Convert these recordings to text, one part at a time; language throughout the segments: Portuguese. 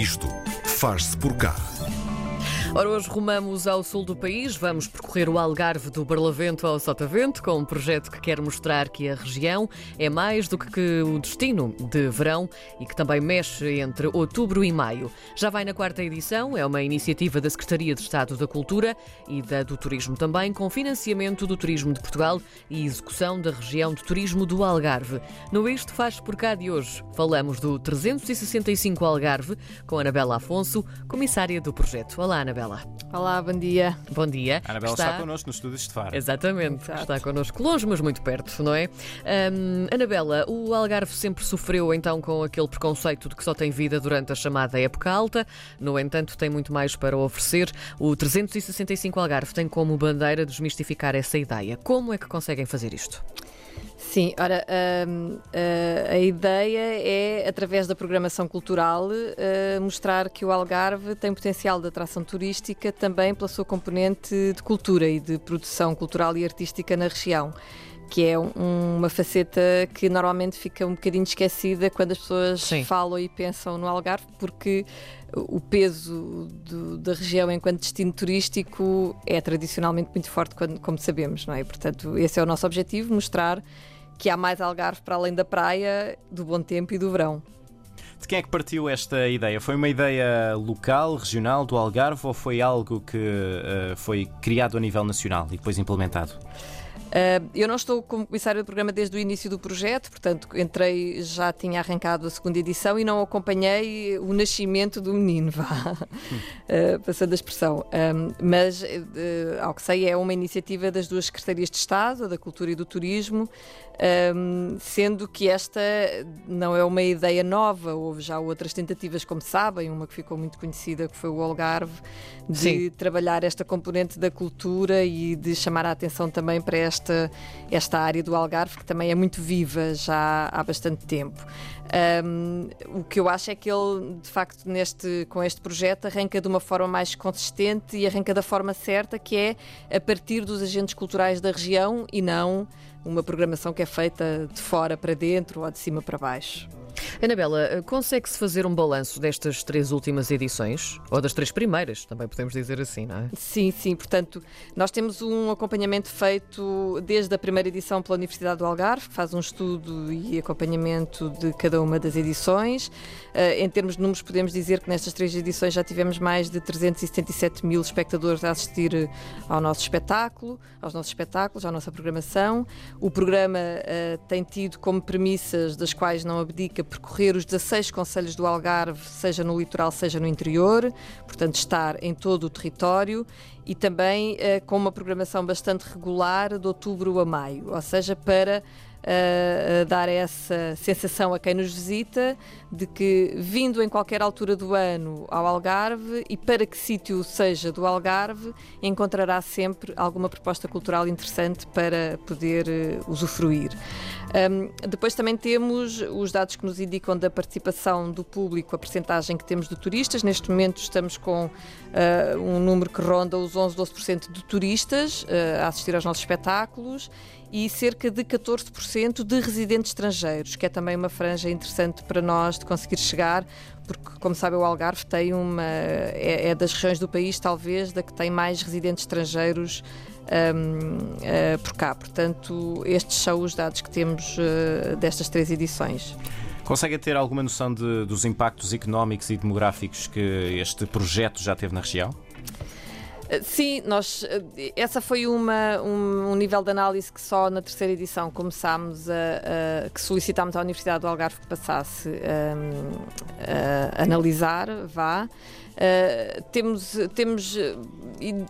Isto faz-se por cá. Ora, hoje rumamos ao sul do país, vamos percorrer o Algarve do Barlavento ao Sotavento, com um projeto que quer mostrar que a região é mais do que o destino de verão e que também mexe entre outubro e maio. Já vai na quarta edição, é uma iniciativa da Secretaria de Estado da Cultura e da do Turismo também, com financiamento do Turismo de Portugal e execução da região de turismo do Algarve. No Isto Faz Por Cá de hoje, falamos do 365 Algarve, com Anabela Afonso, comissária do projeto. Olá, Anabela. Olá, bom dia. Bom dia. A Anabela está, está connosco no estúdio de Faro. Exatamente, Exato. está connosco longe, mas muito perto, não é? Um, Anabela, o Algarve sempre sofreu então com aquele preconceito de que só tem vida durante a chamada época alta, no entanto, tem muito mais para oferecer. O 365 Algarve tem como bandeira desmistificar essa ideia. Como é que conseguem fazer isto? Sim, ora, hum, a, a, ideia é, através da programação cultural, uh, mostrar que o Algarve tem potencial de atração turística também pela sua componente de cultura e de produção cultural e artística na região que é um, uma faceta que normalmente fica um bocadinho esquecida quando as pessoas Sim. falam e pensam no Algarve, porque o peso do, da região enquanto destino turístico é tradicionalmente muito forte, quando, como sabemos, não é? Portanto, esse é o nosso objetivo, mostrar que há mais Algarve para além da praia, do bom tempo e do verão. De quem é que partiu esta ideia? Foi uma ideia local, regional, do Algarve ou foi algo que uh, foi criado a nível nacional e depois implementado? Uh, eu não estou como comissário do programa desde o início do projeto, portanto, entrei, já tinha arrancado a segunda edição e não acompanhei o nascimento do menino, vá, uh, passando a expressão. Um, mas, uh, ao que sei, é uma iniciativa das duas secretarias de Estado, a da Cultura e do Turismo, um, sendo que esta não é uma ideia nova, houve já outras tentativas, como sabem, uma que ficou muito conhecida, que foi o Algarve, de Sim. trabalhar esta componente da cultura e de chamar a atenção também para esta, esta área do Algarve, que também é muito viva já há bastante tempo. Um, o que eu acho é que ele, de facto, neste, com este projeto, arranca de uma forma mais consistente e arranca da forma certa, que é a partir dos agentes culturais da região e não uma programação que é feita de fora para dentro ou de cima para baixo. Anabela, consegue-se fazer um balanço destas três últimas edições? Ou das três primeiras, também podemos dizer assim, não é? Sim, sim. Portanto, nós temos um acompanhamento feito desde a primeira edição pela Universidade do Algarve, que faz um estudo e acompanhamento de cada uma das edições. Eh, em termos de números, podemos dizer que nestas três edições já tivemos mais de 377 mil espectadores a assistir ao nosso espetáculo, aos nossos espetáculos, à nossa programação. O programa tem tido como premissas das quais não abdica percorrer os 16 conselhos do Algarve, seja no litoral, seja no interior, portanto, estar em todo o território e também uh, com uma programação bastante regular de outubro a maio, ou seja, para uh, dar essa sensação a quem nos visita de que, vindo em qualquer altura do ano ao Algarve e para que sítio seja do Algarve, encontrará sempre alguma proposta cultural interessante para poder uh, usufruir. Um, depois também temos os dados que nos indicam da participação do público, a percentagem que temos de turistas. Neste momento estamos com uh, um número que ronda os 11, 12% de turistas uh, a assistir aos nossos espetáculos e cerca de 14% de residentes estrangeiros, que é também uma franja interessante para nós de conseguir chegar, porque, como sabe, o Algarve tem uma é, é das regiões do país, talvez, da que tem mais residentes estrangeiros um, uh, eh, por cá. Portanto, estes são os dados que temos uh, destas três edições. Consegue ter alguma noção de, dos impactos económicos e demográficos que este projeto já teve na região? Eh, sim, nós, eh, essa foi uma, um, um, nível de análise que só na terceira edição começámos a, a que solicitámos à Universidade do Algarve que passasse a, ehm, a analisar, vá. Uh, temos, temos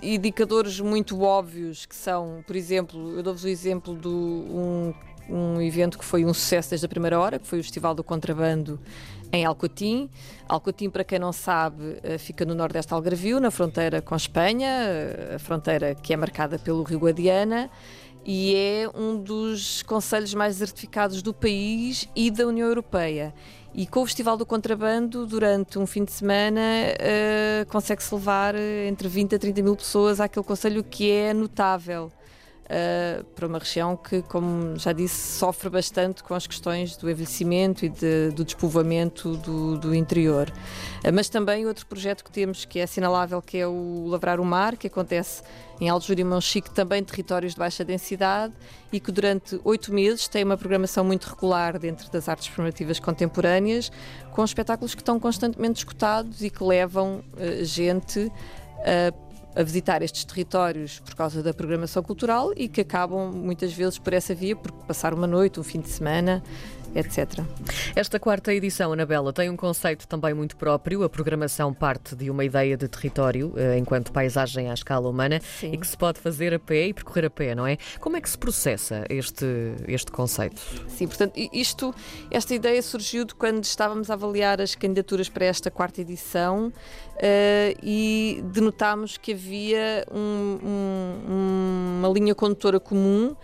indicadores muito óbvios que são, por exemplo, eu dou-vos o exemplo de um, um evento que foi um sucesso desde a primeira hora, que foi o Festival do Contrabando em Alcotim. Alcotim, para quem não sabe, eh, fica no nordeste algarvio, na fronteira com Espanha, eh, a fronteira que é marcada pelo Rio Guadiana e é um dos conselhos mais desertificados do país e da União Europeia. E com o Festival do Contrabando, durante um fim de semana, uh, consegue-se levar entre 20 a 30 mil pessoas àquele conselho que é notável. Uh, para uma região que, como já disse, sofre bastante com as questões do envelhecimento e de, do despovoamento do, do interior. Uh, mas também outro projeto que temos que é assinalável, que é o Lavrar o Mar, que acontece em Aljura e Monchique, também territórios de baixa densidade, e que durante oito meses tem uma programação muito regular dentro das artes formativas contemporâneas, com espetáculos que estão constantemente escutados e que levam uh, gente a a visitar estes territórios por causa da programação cultural e que acabam muitas vezes por essa via, por passar uma noite, um fim de semana, etc. Esta quarta edição, Anabela, tem um conceito também muito próprio. A programação parte de uma ideia de território, eh, enquanto paisagem à escala humana, Sim. e que se pode fazer a pé e percorrer a pé, não é? Como é que se processa este, este conceito? Sim, portanto, isto, esta ideia surgiu de quando estávamos a avaliar as candidaturas para esta quarta edição uh, e denotámos que havia um, um, uma linha condutora comum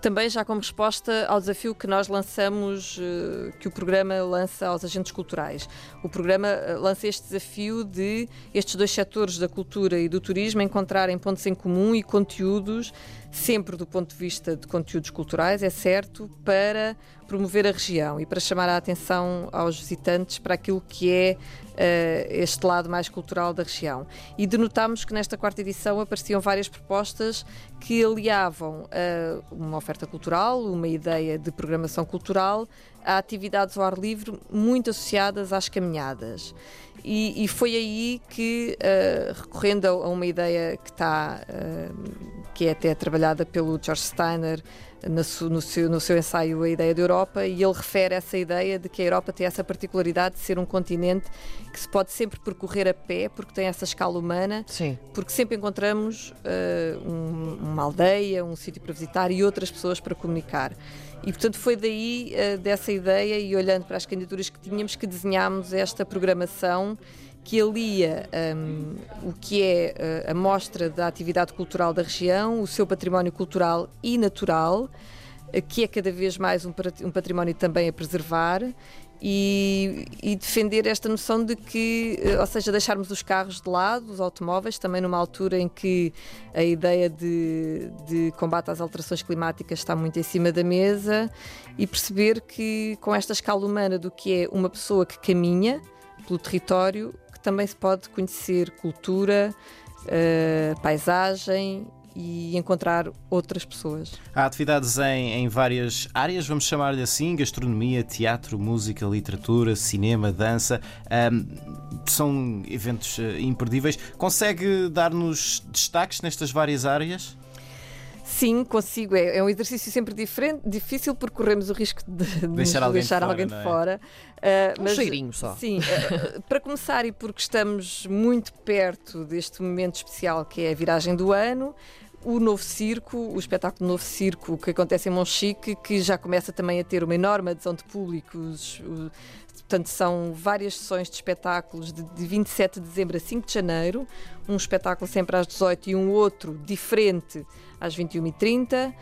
também já como resposta ao desafio que nós lançamos, eh, que o programa lança aos agentes culturais. O programa eh, lança este desafio de estes dois setores da cultura e do turismo encontrarem pontos em comum e conteúdos, sempre do ponto de vista de conteúdos culturais, é certo, para promover a região e para chamar a atenção aos visitantes para aquilo que é uh, este lado mais cultural da região. E denotámos que nesta quarta edição apareciam várias propostas que aliavam uh, uma oferta cultural, uma ideia de programação cultural, a atividades ao ar livre muito associadas às caminhadas. E, e foi aí que, uh, recorrendo a, uma ideia que está, uh, que é até trabalhada pelo George Steiner no, seu, no seu ensaio A Ideia da Europa, e ele refere essa ideia de que a Europa tem essa particularidade de ser um continente que se pode sempre percorrer a pé, porque tem essa escala humana, Sim. porque sempre encontramos uh, um, uma aldeia, um sítio para visitar e outras pessoas para comunicar. E, portanto, foi daí, uh, dessa ideia, e olhando para as candidaturas que tínhamos, que desenhámos esta programação que alia um, o que é uh, a mostra da atividade cultural da região, o seu património cultural e natural, uh, que é cada vez mais um, património também a preservar, e, e, defender esta noção de que, ou seja, deixarmos os carros de lado, os automóveis, também numa altura em que a ideia de, de, combate às alterações climáticas está muito em cima da mesa e perceber que com esta escala humana do que é uma pessoa que caminha pelo território, que também se pode conhecer cultura, uh, paisagem e encontrar outras pessoas. Há atividades em, em várias áreas, vamos chamar-lhe assim: gastronomia, teatro, música, literatura, cinema, dança. Um, são eventos uh, imperdíveis. Consegue dar-nos destaques nestas várias áreas? Sim, consigo. É, é um exercício sempre diferente, difícil porque corremos o risco de, de deixar alguém deixar de alguém de fora. Uh, um mas, cheirinho só. Sim, uh, para começar e porque estamos muito perto deste momento especial que é a viragem do ano, o Novo Circo, o espetáculo Novo Circo que acontece em Monchique, que já começa também a ter uma enorme adesão de públicos. Portanto, são várias sessões de espetáculos de, de 27 de dezembro a 5 de janeiro, um espetáculo sempre às 18 e um outro diferente às 21h30.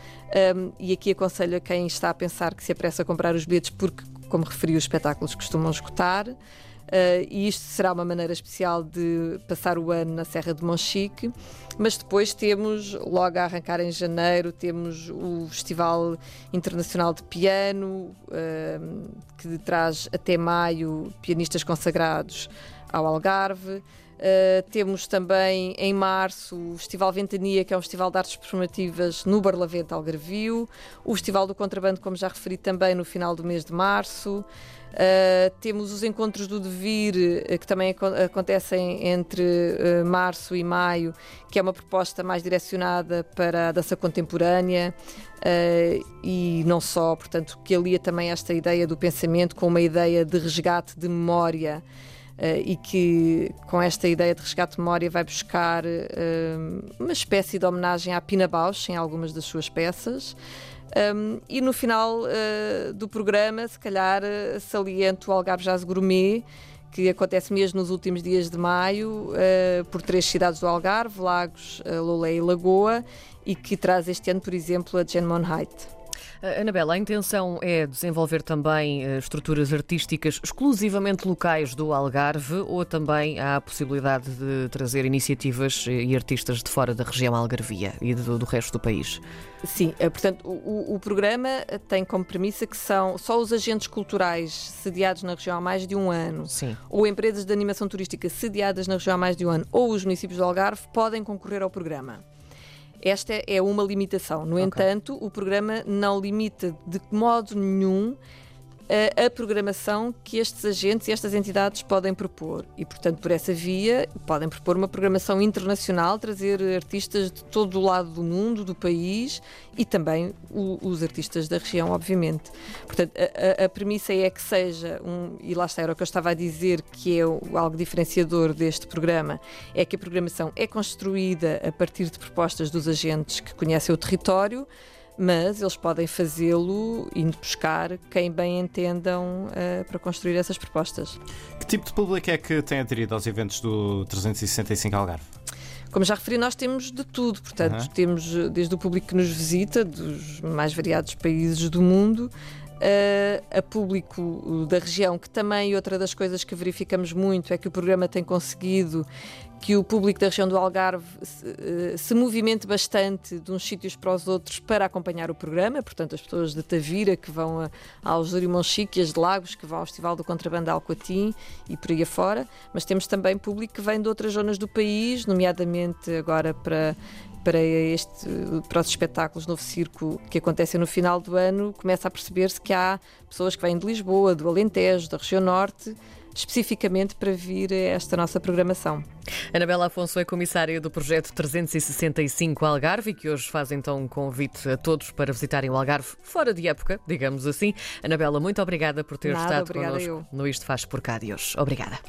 Um, e aqui aconselho a quem está a pensar que se apressa a comprar os bilhetes, porque, como referi, os espetáculos costumam escutar. Uh, e isto será uma maneira especial de passar o ano na Serra de Monchique. Mas depois temos, logo a arrancar em janeiro, temos o Festival Internacional de Piano, uh, que traz até maio pianistas consagrados ao Algarve. Uh, temos também em março o Festival Ventania, que é um festival de artes performativas no Barlavento Algarvio, o Festival do Contrabando, como já referi, também no final do mês de março. Uh, temos os encontros do Devir, uh, que também ac acontecem entre uh, março e maio, que é uma proposta mais direcionada para a dança contemporânea e não só, portanto, que alia também esta ideia do pensamento com uma ideia de resgate de memória. Uh, e que com esta ideia de resgate de memória vai buscar uh, uma espécie de homenagem à Pina Bausch em algumas das suas peças. Um, e no final uh, do programa, se calhar, saliento o Algarve Jazz Gourmet, que acontece mesmo nos últimos dias de maio, por três cidades do Algarve, Lagos, Lolé e Lagoa, e que traz este ano, por exemplo, a Jen Monheit. Uh, Anabela, a intenção é desenvolver também uh, estruturas artísticas exclusivamente locais do Algarve ou também há a possibilidade de trazer iniciativas e artistas de fora da região algarvia e do, do resto do país? Sim, portanto, o, o, programa tem como premissa que são só os agentes culturais sediados na região há mais de um ano, Sim. ou empresas de animação turística sediadas na região há mais de um ano, ou os municípios do Algarve podem concorrer ao programa. Esta é uma limitação. No okay. entanto, o programa não limita de modo nenhum a, programação que estes agentes e estas entidades podem propor. E, portanto, por essa via, podem propor uma programação internacional, trazer artistas de todo o lado do mundo, do país e também o, os artistas da região, obviamente. Portanto, a, a, a, premissa é que seja um, e lá está, era o que eu estava a dizer, que é algo diferenciador deste programa, é que a programação é construída a partir de propostas dos agentes que conhecem o território mas eles podem fazê-lo indo buscar quem bem entendam uh, para construir essas propostas. Que tipo de público é que tem aderido aos eventos do 365 Algarve? Como já referi, nós temos de tudo, portanto, uhum. temos eh, desde o público que nos visita, dos mais variados países do mundo, uh, a público da região, que também outra das coisas que verificamos muito é que o programa tem conseguido que o público da região do Algarve se, uh, se movimente bastante de uns sítios para os outros para acompanhar o programa, portanto as pessoas de Tavira que vão a, aos Urimonchique e as de Lagos que vão ao Festival do Contrabando Alcoatim e por aí afora, mas temos também público que vem de outras zonas do país, nomeadamente agora para para, este, para os espetáculos Novo Circo que acontecem no final do ano, começa a perceber-se que há pessoas que vêm de Lisboa, do Alentejo, da região Norte, especificamente para vir a esta nossa programação. Anabela Afonso é comissária do projeto 365 Algarve, que hoje faz então um convite a todos para visitarem o Algarve fora de época, digamos assim. Anabela, muito obrigada por ter Nada, estado connosco eu. no Isto Faz Por Cá de hoje. Obrigada.